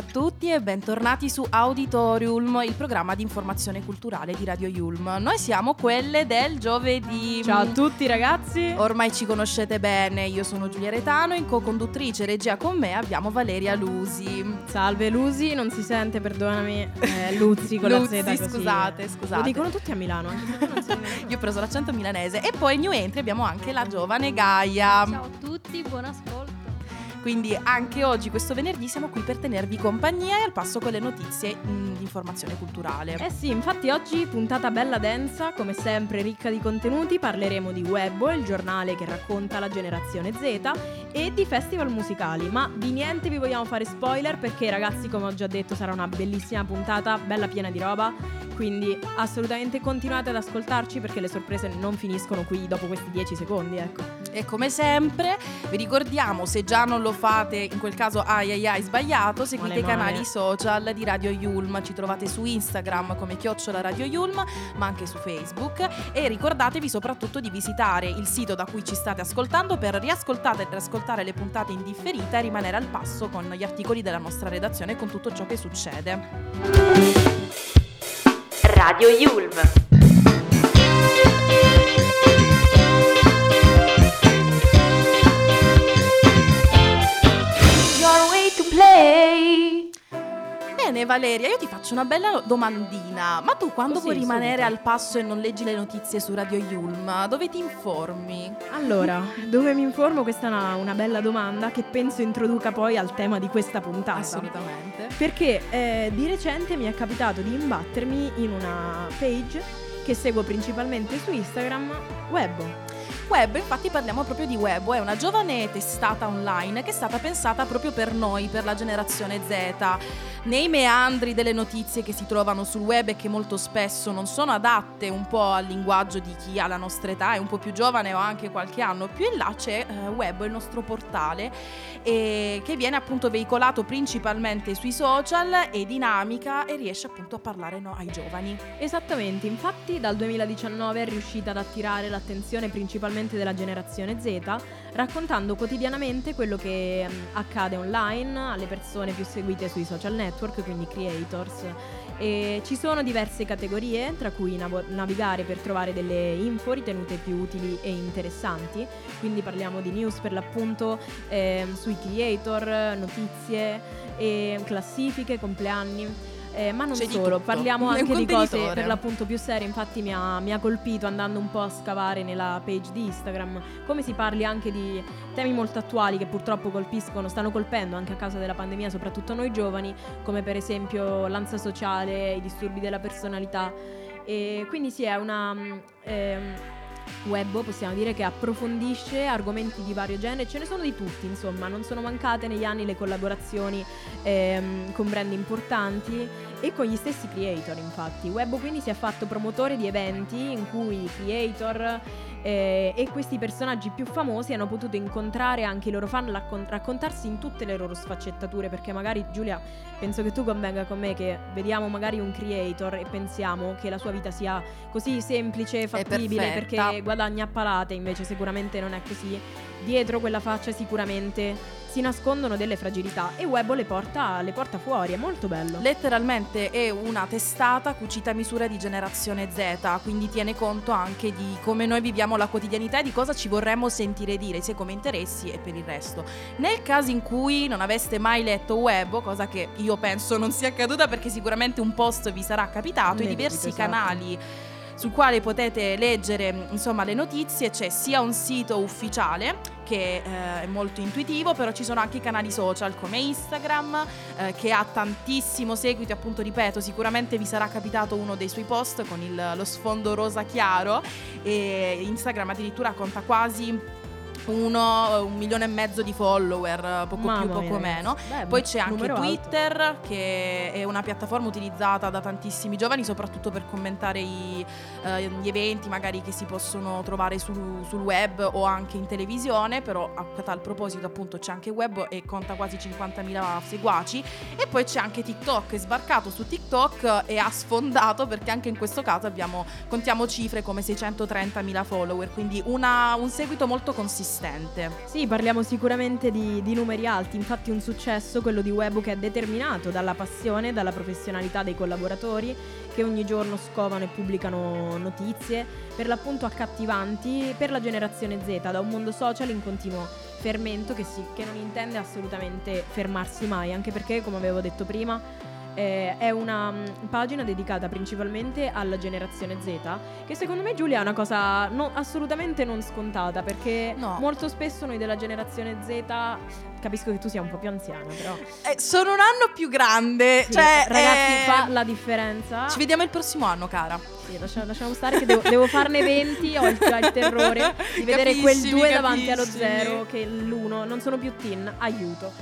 A tutti e bentornati su Auditorium, il programma di informazione culturale di Radio Yulm. Noi siamo quelle del giovedì. Ciao a tutti ragazzi. Ormai ci conoscete bene, io sono Giulia Retano, in co-conduttrice regia con me abbiamo Valeria Lusi. Salve Lusi, non si sente, perdonami, eh, Luzzi con Luzzi, la Z così. scusate, scusate. Lo dicono tutti a Milano. io ho preso l'accento milanese e poi new entry abbiamo anche la giovane Gaia. Ciao a tutti, buon ascolto. Quindi anche oggi, questo venerdì, siamo qui per tenervi compagnia e al passo con le notizie mh, di informazione culturale. Eh sì, infatti oggi puntata bella densa, come sempre ricca di contenuti, parleremo di Webbo, il giornale che racconta la generazione Z, e di festival musicali, ma di niente vi vogliamo fare spoiler perché ragazzi, come ho già detto, sarà una bellissima puntata, bella piena di roba, quindi assolutamente continuate ad ascoltarci perché le sorprese non finiscono qui dopo questi 10 secondi, ecco. E come sempre vi ricordiamo, se già non lo lo fate, in quel caso ai ai ai sbagliato, seguite male, i canali male. social di Radio Yulm, ci trovate su Instagram come chiocciola Radio Yulm, ma anche su Facebook e ricordatevi soprattutto di visitare il sito da cui ci state ascoltando per riascoltare e riascoltare le puntate in differita e rimanere al passo con gli articoli della nostra redazione e con tutto ciò che succede. Radio Yulm Bene Valeria, io ti faccio una bella domandina. Ma tu quando Così, vuoi rimanere subito. al passo e non leggi le notizie su Radio Yulm, dove ti informi? Allora, dove mi informo? Questa è una, una bella domanda che penso introduca poi al tema di questa puntata. Assolutamente. Perché eh, di recente mi è capitato di imbattermi in una page che seguo principalmente su Instagram, Webbo. Web, infatti parliamo proprio di Web, è una giovane testata online che è stata pensata proprio per noi, per la generazione Z nei meandri delle notizie che si trovano sul web e che molto spesso non sono adatte un po' al linguaggio di chi ha la nostra età, è un po' più giovane o anche qualche anno più in là, c'è uh, Web, il nostro portale, e che viene appunto veicolato principalmente sui social, è dinamica e riesce appunto a parlare no, ai giovani. Esattamente, infatti dal 2019 è riuscita ad attirare l'attenzione principalmente della generazione Z, raccontando quotidianamente quello che um, accade online alle persone più seguite sui social network network, quindi creators. E ci sono diverse categorie, tra cui nav- navigare per trovare delle info ritenute più utili e interessanti. Quindi parliamo di news per l'appunto eh, sui creator, notizie, classifiche, compleanni. Eh, ma non C'è solo, parliamo anche di cose per l'appunto più serie. Infatti, mi ha, mi ha, colpito andando un po' a scavare nella page di Instagram come si parli anche di temi molto attuali che purtroppo colpiscono, stanno colpendo anche a causa della pandemia, soprattutto noi giovani, come per esempio l'ansia sociale, i disturbi della personalità. E quindi sì, è una. Ehm, web possiamo dire che approfondisce argomenti di vario genere, ce ne sono di tutti, insomma, non sono mancate negli anni le collaborazioni ehm, con brand importanti e con gli stessi creator, infatti. Web quindi si è fatto promotore di eventi in cui i creator eh, e questi personaggi più famosi hanno potuto incontrare anche i loro fan, raccont- raccontarsi in tutte le loro sfaccettature, perché magari Giulia, penso che tu convenga con me che vediamo magari un creator e pensiamo che la sua vita sia così semplice, fattibile, perché guadagna a palate, invece sicuramente non è così. Dietro quella faccia sicuramente si nascondono delle fragilità e Webbo le porta, le porta fuori, è molto bello. Letteralmente è una testata cucita a misura di generazione Z, quindi tiene conto anche di come noi viviamo la quotidianità e di cosa ci vorremmo sentire dire, sia come interessi e per il resto. Nel caso in cui non aveste mai letto Webbo, cosa che io penso non sia accaduta perché sicuramente un post vi sarà capitato, i diversi esatto. canali sul quale potete leggere insomma le notizie, c'è sia un sito ufficiale che eh, è molto intuitivo, però ci sono anche i canali social come Instagram eh, che ha tantissimo seguito, appunto ripeto, sicuramente vi sarà capitato uno dei suoi post con il, lo sfondo rosa chiaro e Instagram addirittura conta quasi uno, un milione e mezzo di follower, poco Mamma più, poco meno. Beh, Poi c'è anche numero alto. Twitter, che è una piattaforma utilizzata da tantissimi giovani, soprattutto per commentare i, eh, gli eventi magari che si possono trovare sul, sul web o anche in televisione. Però a tal proposito, appunto, c'è anche web e conta quasi 50.000 seguaci. E poi c'è anche TikTok, è sbarcato su TikTok e ha sfondato perché anche in questo caso abbiamo, contiamo cifre come 630.000 follower, quindi una- un seguito molto consistente. Sì, parliamo sicuramente di, di numeri alti, infatti un successo, quello di Webo, che è determinato dalla passione, dalla professionalità dei collaboratori che ogni giorno scovano e pubblicano notizie, per l'appunto accattivanti per la generazione Z, da un mondo social in continuo fermento che, si- che non intende assolutamente fermarsi mai, anche perché, come avevo detto prima, eh, è una mm, pagina dedicata principalmente alla generazione Z, che secondo me Giulia è una cosa no- assolutamente non scontata, perché No. molto spesso noi della generazione Z, capisco che tu sia un po' più anziana, però... Eh, sono un anno più grande, Sì, cioè ragazzi, eh, fa la differenza. Ci vediamo il prossimo anno, cara. Sì, lascia- lasciamo stare che devo, devo farne 20, ho il, il terrore di vedere quel Capiscimi, 2 davanti allo capiscimi. 0 che l'1, non sono più teen, aiuto.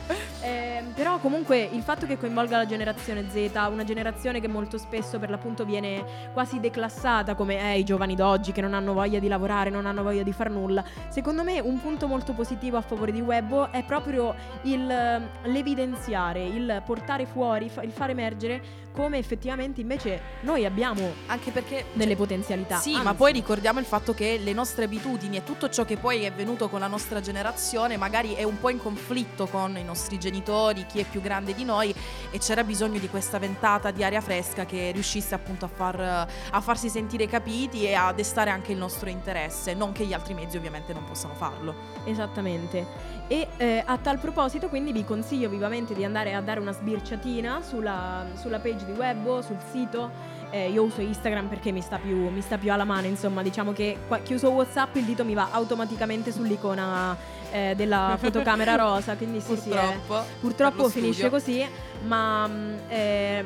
Eh, però comunque il fatto che coinvolga la generazione Z, una generazione che molto spesso per l'appunto viene quasi declassata come eh, i giovani d'oggi che non hanno voglia di lavorare, non hanno voglia di far nulla, secondo me un punto molto positivo a favore di Webbo è proprio il, eh, l'evidenziare, il portare fuori, il far emergere come effettivamente invece noi abbiamo Anche perché delle cioè, potenzialità. Sì, Anzi, ma poi ricordiamo il fatto che le nostre abitudini e tutto ciò che poi è venuto con la nostra generazione magari è un po' in conflitto con i nostri genitori, chi è più grande di noi e c'era bisogno di questa ventata di aria fresca che riuscisse appunto a, far, a farsi sentire capiti e a destare anche il nostro interesse, non che gli altri mezzi ovviamente non possano farlo. Esattamente. E eh, a tal proposito, quindi vi consiglio vivamente di andare a dare una sbirciatina sulla, sulla page di Webbo, sul sito. Eh, io uso Instagram perché mi sta, più, mi sta più alla mano, insomma, diciamo che qua- chiuso WhatsApp il dito mi va automaticamente sull'icona eh, della fotocamera rosa, quindi sì, sì, Purtroppo. Purtroppo per lo finisce così, ma mh, eh,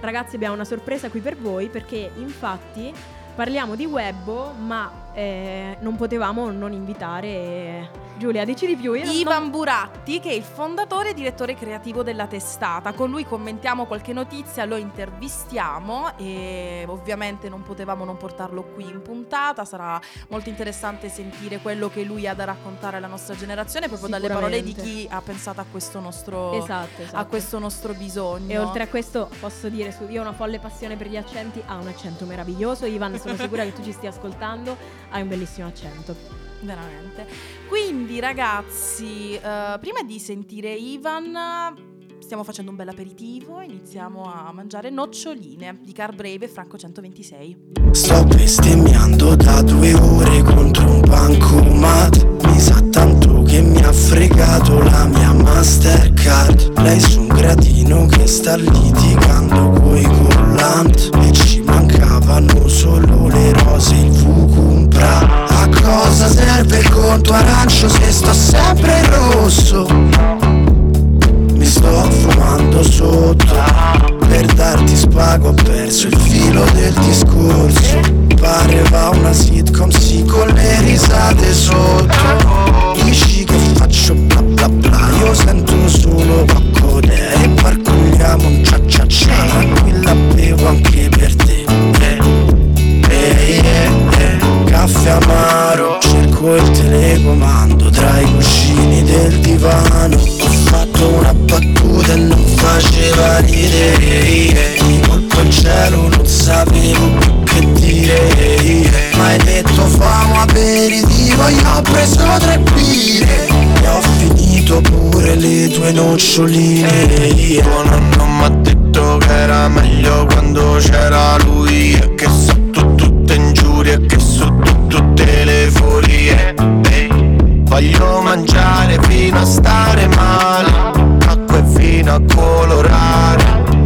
ragazzi abbiamo una sorpresa qui per voi perché infatti parliamo di Webbo, ma eh, non potevamo non invitare Giulia, dici di più. Io non- Ivan Buratti, che è il fondatore e direttore creativo della testata. Con lui commentiamo qualche notizia, lo intervistiamo e ovviamente non potevamo non portarlo qui in puntata. Sarà molto interessante sentire quello che lui ha da raccontare alla nostra generazione, proprio dalle parole di chi ha pensato a questo nostro, Esatto, esatto. a questo nostro bisogno. E oltre a questo posso dire, su- io ho una folle passione per gli accenti, ha un accento meraviglioso, Ivan sono sicura che tu ci stia ascoltando, hai un bellissimo accento. Veramente. Quindi, ragazzi, eh, prima di sentire Ivan. Stiamo facendo un bel aperitivo, iniziamo a mangiare noccioline di Car Brave e Franco 126. Sto bestemmiando da due ore contro un bancomat Mi sa tanto che mi ha fregato la mia Mastercard Lei su un gradino che sta litigando coi collant E ci mancavano solo le rose il Vucumpra A cosa serve il conto arancio se sto sempre rosso? Mi sto fumando sotto. Per darti spago ho perso il filo del discorso. Pareva una sitcom sì con le risate sotto. Dici che faccio bla bla bla Io sento solo coccodè colpo il cielo non sapevo più che dire. Ma detto famo aperitivo Io ho preso tre birre. E ho finito pure le tue noccioline. Tuo nonno m'ha detto che era meglio quando c'era lui. E che so tu tutte ingiurie che so tu tutte le Ehi, Voglio mangiare fino a stare male. Acqua e vino a colorare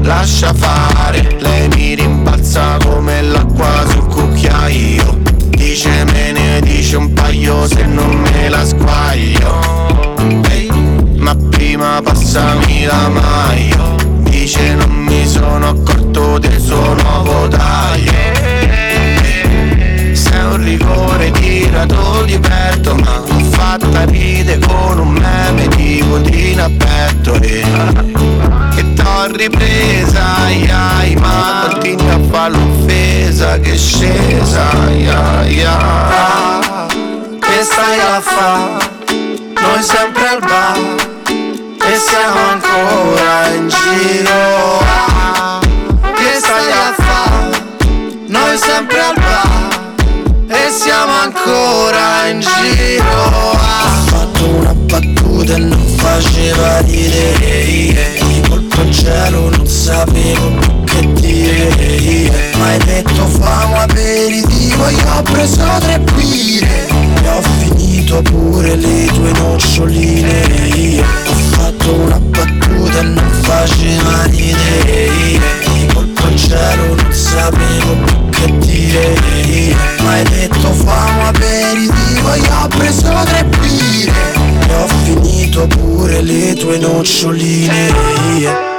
Lascia fare Lei mi rimbalza come l'acqua sul cucchiaio. Dice me ne dice un paio se non me la squaglio Ehi, Ma prima passami la maglia Dice non mi sono accorto del suo nuovo taglio. Sei un rigore tirato di petto ma fatta ride con un meme tipo Tina Pettori E t'ho ripresa, ai ai Ma continui a fare l'offesa che è scesa, ai ai ai Che stai a fa? Noi sempre al bar E siamo ancora in giro ah, Che stai a fa? Noi sempre al bar e siamo ancora in giro Ho fatto una battuta e non faceva ridere sapevo che dire Ma hai detto famo aperitivo io ho preso tre birre E ho finito pure le tue noccioline. Ho fatto una battuta e non faceva ridere. Colpo al cielo non sapevo che dire Ma hai detto famo aperitivo Io ho preso tre birre E ho finito pure le tue noccioline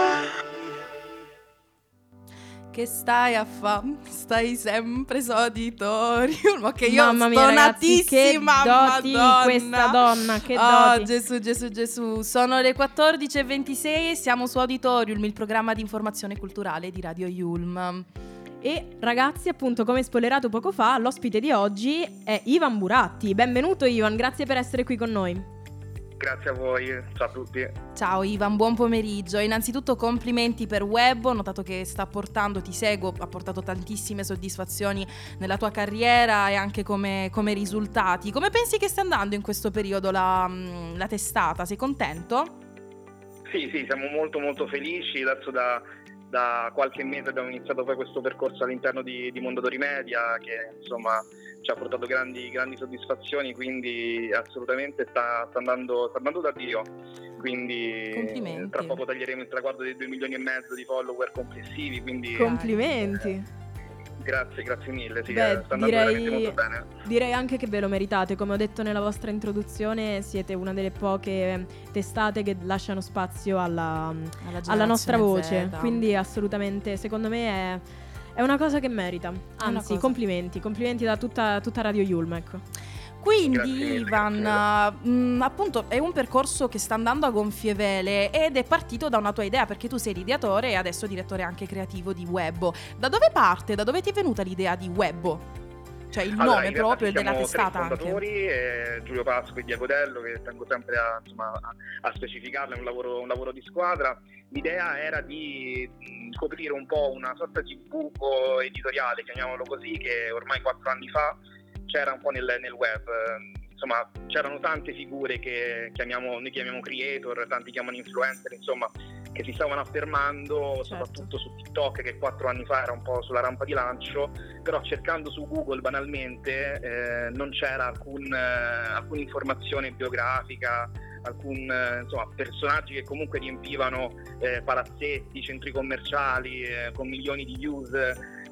Che stai a fa? Stai sempre soditorium. Ok, io Mamma mia, ragazzi, che doti Madonna. questa donna, che Oh, doti. Gesù, Gesù, Gesù. Sono le 14.26 e siamo su Auditorium, il programma di informazione culturale di Radio Yulm. E ragazzi, appunto, come spoilerato poco fa, l'ospite di oggi è Ivan Buratti. Benvenuto Ivan, grazie per essere qui con noi. Grazie a voi, ciao a tutti. Ciao Ivan, buon pomeriggio. Innanzitutto complimenti per Web, ho notato che sta portando, ti seguo, ha portato tantissime soddisfazioni nella tua carriera e anche come, come risultati. Come pensi che stia andando in questo periodo la, mm, la testata? Sei contento? Sì, sì, siamo molto molto felici. Adesso da, da qualche mese abbiamo iniziato poi questo percorso all'interno di, di Mondadori Media che insomma ci ha portato grandi, grandi soddisfazioni, quindi assolutamente sta, sta andando, sta andando da Dio. Quindi tra poco taglieremo il traguardo dei 2 milioni e mezzo di follower complessivi, quindi Complimenti. Grazie, grazie mille. Sì, Beh, eh, sta andando direi- veramente molto bene. Direi anche che ve lo meritate, come ho detto nella vostra introduzione, siete una delle poche testate che lasciano spazio alla, alla nostra generazione voce. Z. Quindi assolutamente, secondo me è, è una cosa che merita. Anzi, complimenti, complimenti da tutta, tutta Radio Yulm, ecco. Quindi mille, Ivan, grazie mm, appunto è un percorso che sta andando a gonfie vele ed è partito da una tua idea perché tu sei l'ideatore e adesso direttore anche creativo di Webbo. Da dove parte? Da dove ti è venuta l'idea di Webbo? Cioè il Allora, nome proprio della testata anche. Giulio Pasqua e Diego Dello, che tengo sempre a, insomma, a, specificarlo, è un lavoro, un lavoro di squadra. L'idea era di mh, scoprire un po' una sorta di buco editoriale, chiamiamolo così, che ormai quattro anni fa c'era un po' nel, nel web. Eh, Insomma, c'erano tante figure che chiamiamo, noi chiamiamo creator, tanti chiamano influencer, insomma, che si stavano affermando, Certo. soprattutto su TikTok, che quattro anni fa era un po' sulla rampa di lancio, però cercando su Google banalmente eh, non c'era alcun, eh, alcuna informazione biografica, alcun eh, insomma, personaggi che comunque riempivano eh, palazzetti, centri commerciali eh, con milioni di views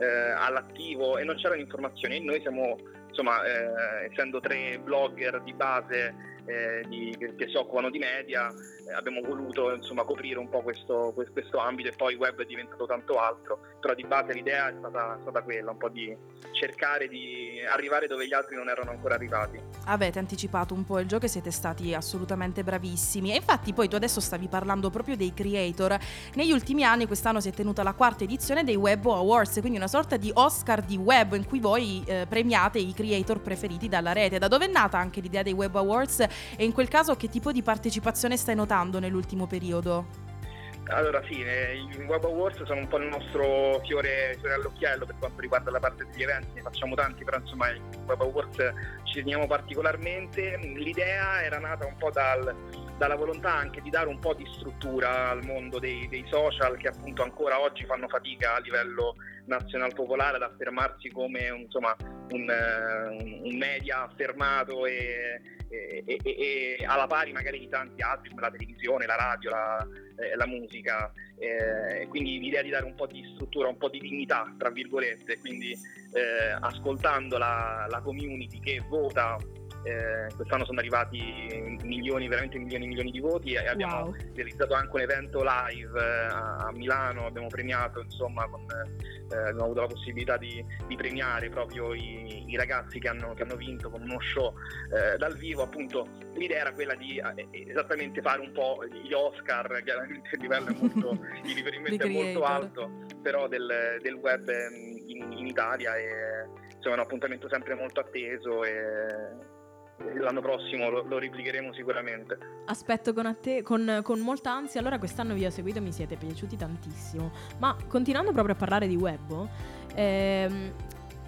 all'attivo e non c'erano informazioni e noi siamo insomma eh, essendo tre blogger di base eh, di- che, si occupano di media eh, abbiamo voluto insomma coprire un po' questo, que- questo ambito e poi il web è diventato tanto altro però di base l'idea è stata, stata quella un po' di cercare di arrivare dove gli altri non erano ancora arrivati Avete anticipato un po' il gioco e siete stati assolutamente bravissimi. E infatti poi tu adesso stavi parlando proprio dei creator. Negli ultimi anni quest'anno si è tenuta la quarta edizione dei Web Awards, quindi una sorta di Oscar di web in cui voi eh, premiate i creator preferiti dalla rete. Da dove è nata anche l'idea dei Web Awards e in quel caso che tipo di partecipazione stai notando nell'ultimo periodo? Allora sì, eh, i Web Awards sono un po' il nostro fiore, fiore all'occhiello per quanto riguarda la parte degli eventi, ne facciamo tanti, però insomma i Web Awards ci teniamo particolarmente. L'idea era nata un po' dal- dalla volontà anche di dare un po' di struttura al mondo dei, dei social che appunto ancora oggi fanno fatica a livello nazional popolare ad affermarsi come insomma, un, eh, un media affermato e, e- e- e alla pari magari di tanti altri come la televisione, la radio, la, eh, la musica, eh, quindi l'idea di dare un po' di struttura, un po' di dignità, tra virgolette, quindi eh, ascoltando la, la community che vota eh, quest'anno sono arrivati milioni, veramente milioni e milioni di voti e abbiamo Wow. realizzato anche un evento live eh, a a Milano, abbiamo premiato, insomma, con, eh, abbiamo avuto la possibilità di, di premiare proprio i, i ragazzi che hanno, che hanno vinto con uno show eh, dal vivo, appunto l'idea era quella di eh, esattamente fare un po' gli Oscar, chiaramente il livello è molto, di riferimento è molto alto, però del, del web ehm, in, in Italia e insomma è un appuntamento sempre molto atteso e l'anno prossimo lo, lo replicheremo sicuramente. Aspetto con, atte- con, con molta ansia. Allora, quest'anno vi ho seguito mi siete piaciuti tantissimo. Ma continuando proprio a parlare di web, ehm,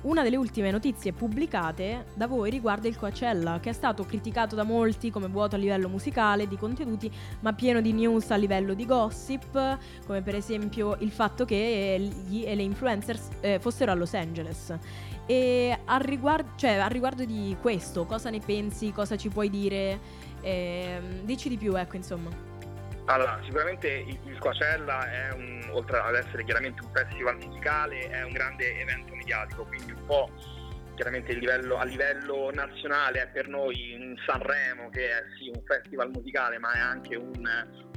una delle ultime notizie pubblicate da voi riguarda il Coachella, che è stato criticato da molti come vuoto a livello musicale, di contenuti, ma pieno di news a livello di gossip, come per esempio il fatto che gli e le influencers eh, fossero a Los Angeles. E al riguardo, cioè, al riguardo di questo, cosa ne pensi? Cosa ci puoi dire? Ehm, dici di più, ecco, insomma. Allora, sicuramente il Coachella è un, oltre ad essere chiaramente un festival musicale, è un grande evento mediatico, quindi un po' chiaramente livello- a livello nazionale è per noi un Sanremo che è sì un festival musicale ma è anche un,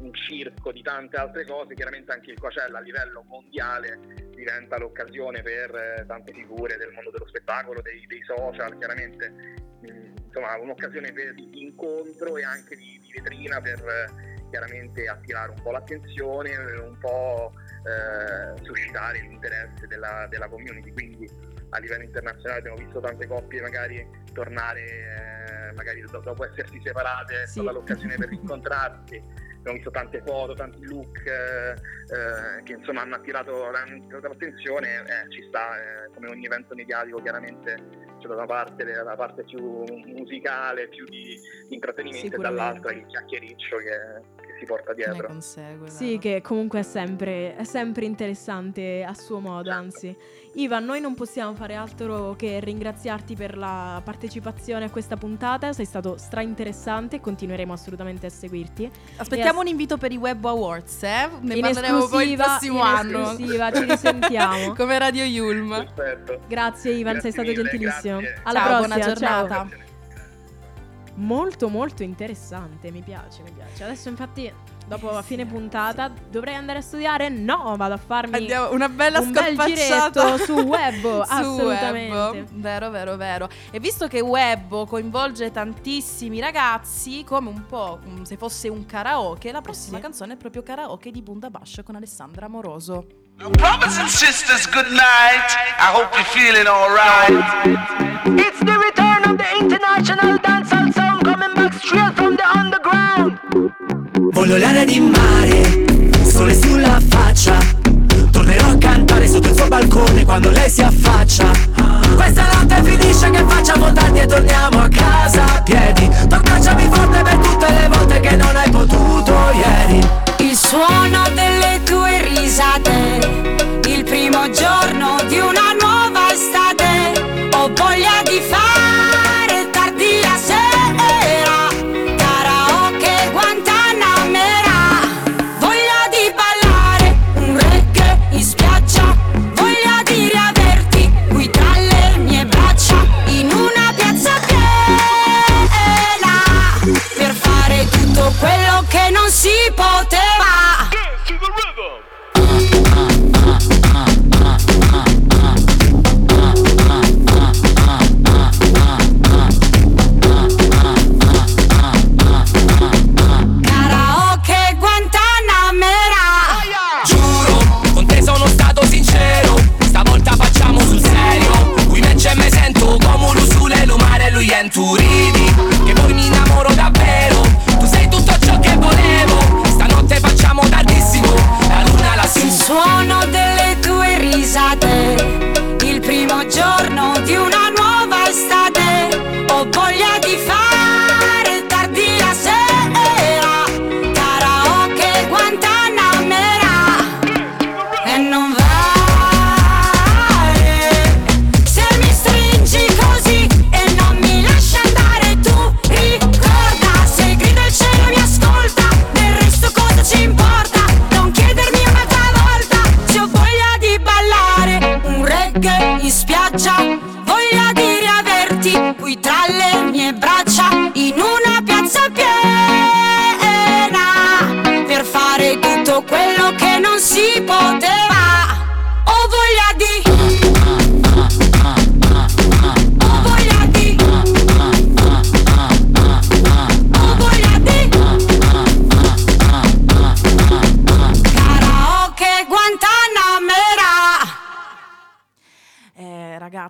un circo di tante altre cose, chiaramente anche il Coachella a livello mondiale diventa l'occasione per eh, tante figure del mondo dello spettacolo, dei, dei social, chiaramente mh, insomma un'occasione per, di incontro e anche di, di vetrina per eh, chiaramente attirare un po' l'attenzione, un po' eh, suscitare l'interesse della, della community, quindi a livello internazionale abbiamo visto tante coppie magari tornare, eh, magari do- dopo essersi separate, è Sì. stata l'occasione per rincontrarsi, abbiamo visto tante foto, tanti look eh, eh, che insomma hanno attirato, hanno attirato l'attenzione, eh, ci sta, eh, come ogni evento mediatico chiaramente c'è da una parte la parte più musicale, più di, di intrattenimento e dall'altra il chiacchiericcio che si porta dietro. consegue. Sì, che comunque è sempre, è sempre interessante a suo modo, anzi. Ivan, noi non possiamo fare altro che ringraziarti per la partecipazione a questa puntata, sei stato strainteressante e continueremo assolutamente a seguirti. Aspettiamo E un invito per i Web Awards, eh? Ne in parleremo poi il esclusiva- prossimo in anno. esclusiva, ci risentiamo. Come Radio Yulm. Perfetto. Grazie Ivan, Grazie sei stato mille, gentilissimo. grazie. Alla Ciao, prossima, buona ciao. Molto molto interessante, mi piace, mi piace. Adesso infatti, dopo a fine puntata, dovrei andare a studiare? No, vado a farmi Andiamo, una bella un bel giretto su Webbo, Su assolutamente. Webbo. Vero, vero, vero. E visto che Webbo coinvolge tantissimi ragazzi, come un po' se fosse un karaoke, la prossima Sì. canzone è proprio karaoke di Bundabash con Alessandra Amoroso. Brothers and sisters, good night. I hope you're feeling alright. It's the return of the international Voglio l'aria di mare, sole sulla faccia. Tornerò a cantare sotto il suo balcone quando lei si affaccia. Questa notte finisce che facciamo tardi e torniamo a casa a piedi. Toccacciami forte per tutte le volte che non hai potuto ieri. Il suono delle tue risate, il primo giorno di una nuova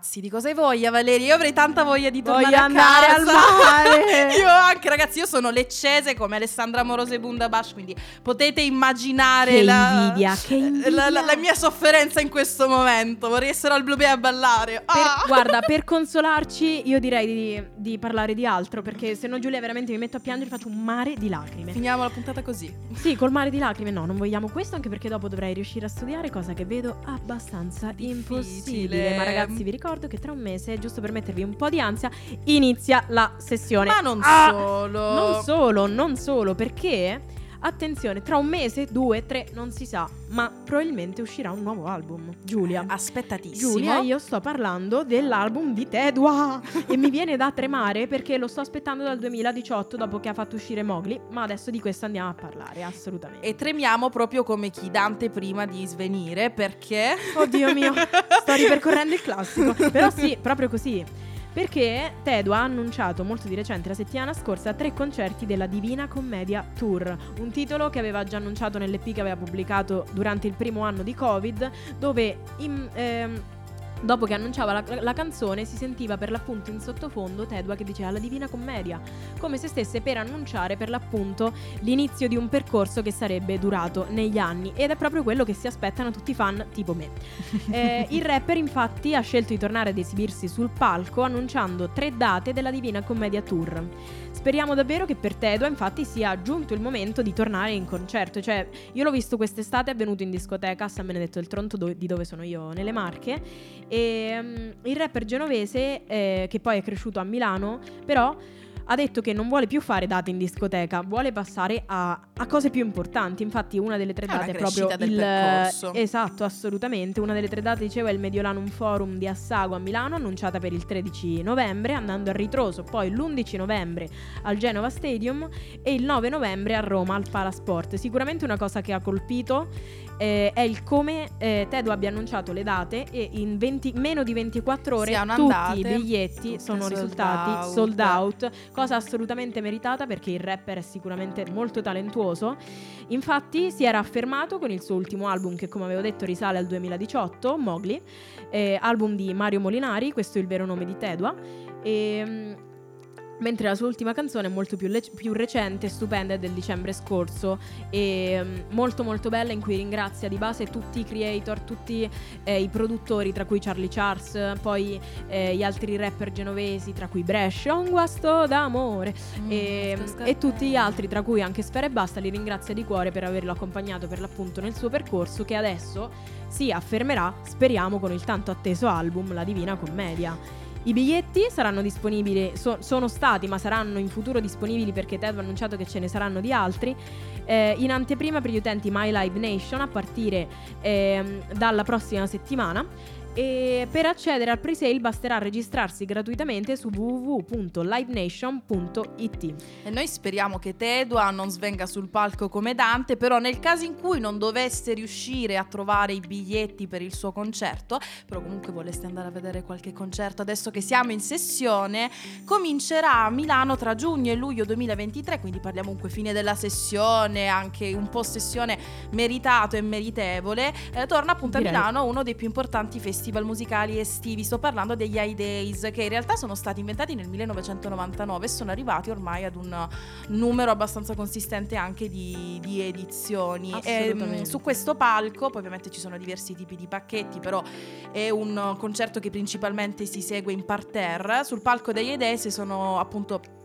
ragazzi, di cosa hai voglia Valeria? Io avrei tanta voglia di tornare Voglio a andare casa. al mare. io anche ragazzi, io sono leccese come Alessandra Amorose e Bundabash, quindi potete immaginare Che la, invidia, che invidia. La, la- la mia sofferenza in questo momento. Vorrei essere al Blue Bay a ballare. Per- Ah! guarda, per consolarci, io direi di, di parlare di altro. Perché se no, Giulia, veramente mi metto a piangere e faccio un mare di lacrime. Finiamo la puntata così. Sì, col mare di lacrime, no, non vogliamo questo. Anche perché dopo dovrei riuscire a studiare, cosa che vedo abbastanza impossibile. Ma ragazzi, vi ricordo che tra un mese, giusto per mettervi un po' di ansia, inizia la sessione. Ma non Ah! solo. Non solo, non solo, perché attenzione, tra un mese, due, tre, non si sa, ma probabilmente uscirà un nuovo album. Giulia. Aspettatissimo. Giulia, io sto parlando dell'album di Tedua e mi viene da tremare perché lo sto aspettando dal 2018 dopo che ha fatto uscire Mowgli, ma adesso di questo andiamo a parlare, assolutamente. E tremiamo proprio come chi Dante prima di svenire perché... Oddio mio, sto ripercorrendo il classico, però sì, proprio così. Perché Tedua ha annunciato molto di recente, la settimana scorsa, tre concerti della Divina Commedia Tour, un titolo che aveva già annunciato nell'EP che aveva pubblicato durante il primo anno di Covid, dove in- ehm, dopo che annunciava la, la canzone si sentiva per l'appunto in sottofondo Tedua che diceva la Divina Commedia, come se stesse per annunciare per l'appunto l'inizio di un percorso che sarebbe durato negli anni ed è proprio quello che si aspettano tutti i fan tipo me. Eh, il rapper infatti ha scelto di tornare ad esibirsi sul palco annunciando tre date della Divina Commedia Tour. Speriamo davvero che per Tedua infatti sia giunto il momento di tornare in concerto, cioè io l'ho visto quest'estate, è venuto in discoteca a San Benedetto del Tronto do- di dove sono io nelle Marche e mm, il rapper genovese eh, che poi è cresciuto a Milano però ha detto che non vuole più fare date in discoteca, vuole passare a, a cose più importanti. Infatti, una delle tre È date è proprio del il. percorso. Esatto, assolutamente. Una delle tre date, dicevo, è il Mediolanum Forum di Assago a Milano, annunciata per il 13 novembre, andando a ritroso poi l'11 novembre al Genova Stadium e il 9 novembre a Roma al Palasport. Sicuramente una cosa che ha colpito eh, è il come eh, Tedo abbia annunciato le date e in 20 meno di 24 ore Siano tutti andate, i biglietti sono sold risultati out. sold out, cosa assolutamente meritata perché il rapper è sicuramente molto talentuoso. Infatti si era affermato con il suo ultimo album che come avevo detto risale al 2018, Mowgli, eh, album di Mario Molinari, questo è il vero nome di Tedua. E, mm, Mentre la sua ultima canzone è molto più, le- più recente, stupenda, è del dicembre scorso e mm, molto molto bella in cui ringrazia di base tutti i creator, tutti eh, i produttori, tra cui Charlie Charles, poi eh, gli altri rapper genovesi, tra cui Brescia, un guasto d'amore Mm, e, e tutti gli altri, tra cui anche Sfera e Basta, li ringrazia di cuore per averlo accompagnato per l'appunto nel suo percorso che adesso si affermerà, speriamo, con il tanto atteso album La Divina Commedia. I biglietti saranno disponibili, so- sono stati ma saranno in futuro disponibili perché Ted ha annunciato che ce ne saranno di altri. eh, in anteprima per gli utenti My Live Nation a partire ehm, dalla prossima settimana. E per accedere al pre-sale basterà registrarsi gratuitamente su www.livenation.it. E noi speriamo che Tedua non svenga sul palco come Dante, però nel caso in cui non dovesse riuscire a trovare i biglietti per il suo concerto, però comunque voleste andare a vedere qualche concerto adesso che siamo in sessione, comincerà a Milano tra giugno e luglio 2023, quindi parliamo comunque fine della sessione, anche un po' sessione meritato e meritevole, eh, torna appunto Direi. a Milano uno dei più importanti festival musicali estivi, sto parlando degli High Days, che in realtà sono stati inventati nel 1999 e sono arrivati ormai ad un numero abbastanza consistente anche di, di edizioni. E, Assolutamente. mm, su questo palco, poi ovviamente ci sono diversi tipi di pacchetti, però è un concerto che principalmente si segue in parterre. Sul palco degli High Days sono appunto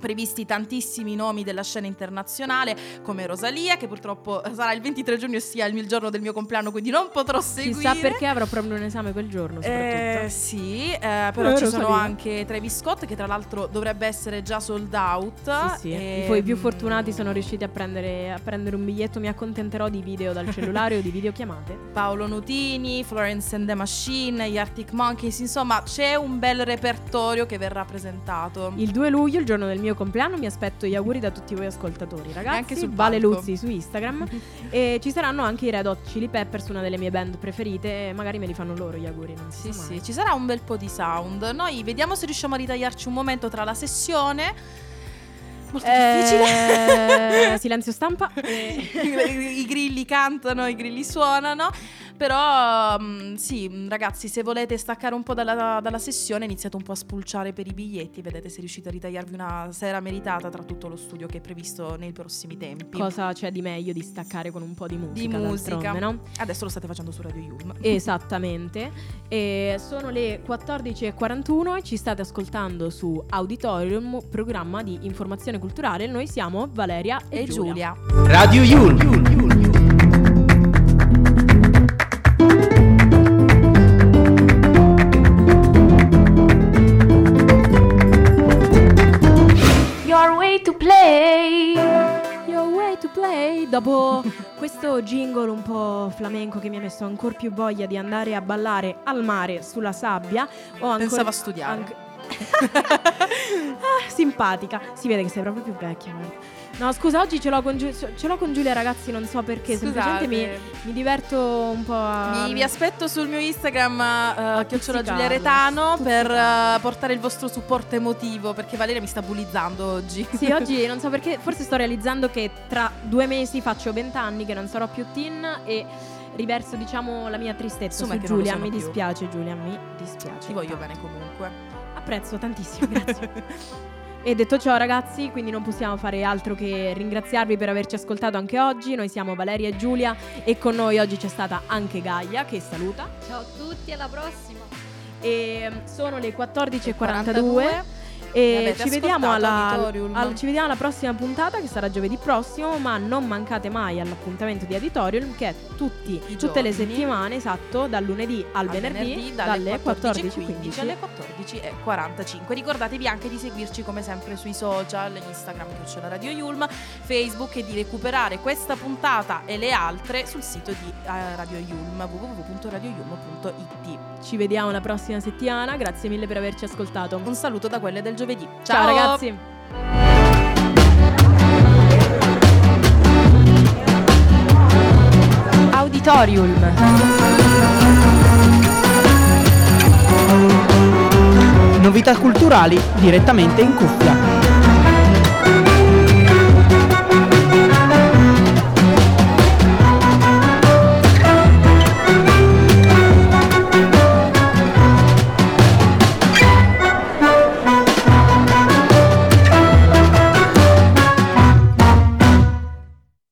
previsti tantissimi nomi della scena internazionale come Rosalia che purtroppo sarà il 23 giugno sia il giorno del mio compleanno quindi non potrò seguire Chissà perché avrò proprio un esame quel giorno, soprattutto. eh, sì, eh, però Eh, ci Rosalia. sono anche Travis Scott che tra l'altro dovrebbe essere già sold out. Sì, sì. E, I poi più mm, fortunati sono riusciti a prendere, a prendere un biglietto. Mi accontenterò di video dal cellulare o di videochiamate. Paolo Nutini, Florence and the Machine, gli Arctic Monkeys, insomma c'è un bel repertorio che verrà presentato. Il 2 luglio, il giorno del mio compleanno, mi aspetto gli auguri da tutti voi ascoltatori, ragazzi. anche sul Vale palco. Luzzi su Instagram. e ci saranno anche i Red Hot Chili Peppers, una delle mie band preferite. e Magari me li fanno loro gli auguri. Non Sì, sa sì, ci sarà un bel po' di sound. Noi vediamo se riusciamo a ritagliarci un momento tra la sessione Molto difficile. Eh, silenzio stampa. I grilli cantano, i grilli suonano. Però mm, sì, mm, ragazzi, se volete staccare un po' dalla, dalla sessione, iniziate un po' a spulciare per i biglietti. Vedete se riuscite a ritagliarvi una sera meritata tra tutto lo studio che è previsto nei prossimi tempi. Cosa c'è di meglio di staccare con un po' di musica? di musica. no? Adesso lo state facendo su Radio Yulm. Esattamente. E sono le 14.41 e ci state ascoltando su Auditorium, programma di informazione culturale. Noi siamo Valeria e, E Giulia. Radio Yulm. Dopo questo jingle un po' flamenco che mi ha messo ancora più voglia di andare a ballare al mare sulla sabbia, ho ancora Pensavo a studiare. anche- Ah, simpatica. Si vede che sei proprio più vecchia. guarda. No, scusa, oggi ce l'ho con, Giu- ce l'ho con Giulia, ragazzi. Non so perché. Semplicemente mi, Scusate. mi diverto un po' a. Vi, vi aspetto sul mio Instagram, uh, chiocciola Giulia Retano, per uh, portare il vostro supporto emotivo, perché Valeria mi sta bullizzando oggi. Sì, oggi non so perché, forse sto realizzando che tra due mesi faccio 20 anni che non sarò più teen e riverso, diciamo, la mia tristezza Insomma, su Giulia. Mi più. dispiace, Giulia, mi dispiace. Ti voglio tanto. bene comunque. Apprezzo tantissimo, grazie. E detto ciò, ragazzi, quindi non possiamo fare altro che ringraziarvi per averci ascoltato anche oggi. Noi siamo Valeria e Giulia e con noi oggi c'è stata anche Gaia che saluta. Ciao a tutti, alla prossima. E mm, sono le 14.42 42. E ci vediamo, alla, al- ci vediamo alla prossima puntata che sarà giovedì prossimo, ma non mancate mai all'appuntamento di Auditorium che è tutti, tutte le settimane, esatto, dal lunedì al, venerdì, dalle 14.15. alle 14.45. Ricordatevi anche di seguirci come sempre sui social, Instagram chiocciola Radio Yulm, Facebook e di recuperare questa puntata e le altre sul sito di eh, Radio Yulm www.radioyulm.it. Ci vediamo la prossima settimana, grazie mille per averci ascoltato. Un saluto da quelle del giovedì. Ciao ragazzi! Auditorium. Novità culturali direttamente in cuffia.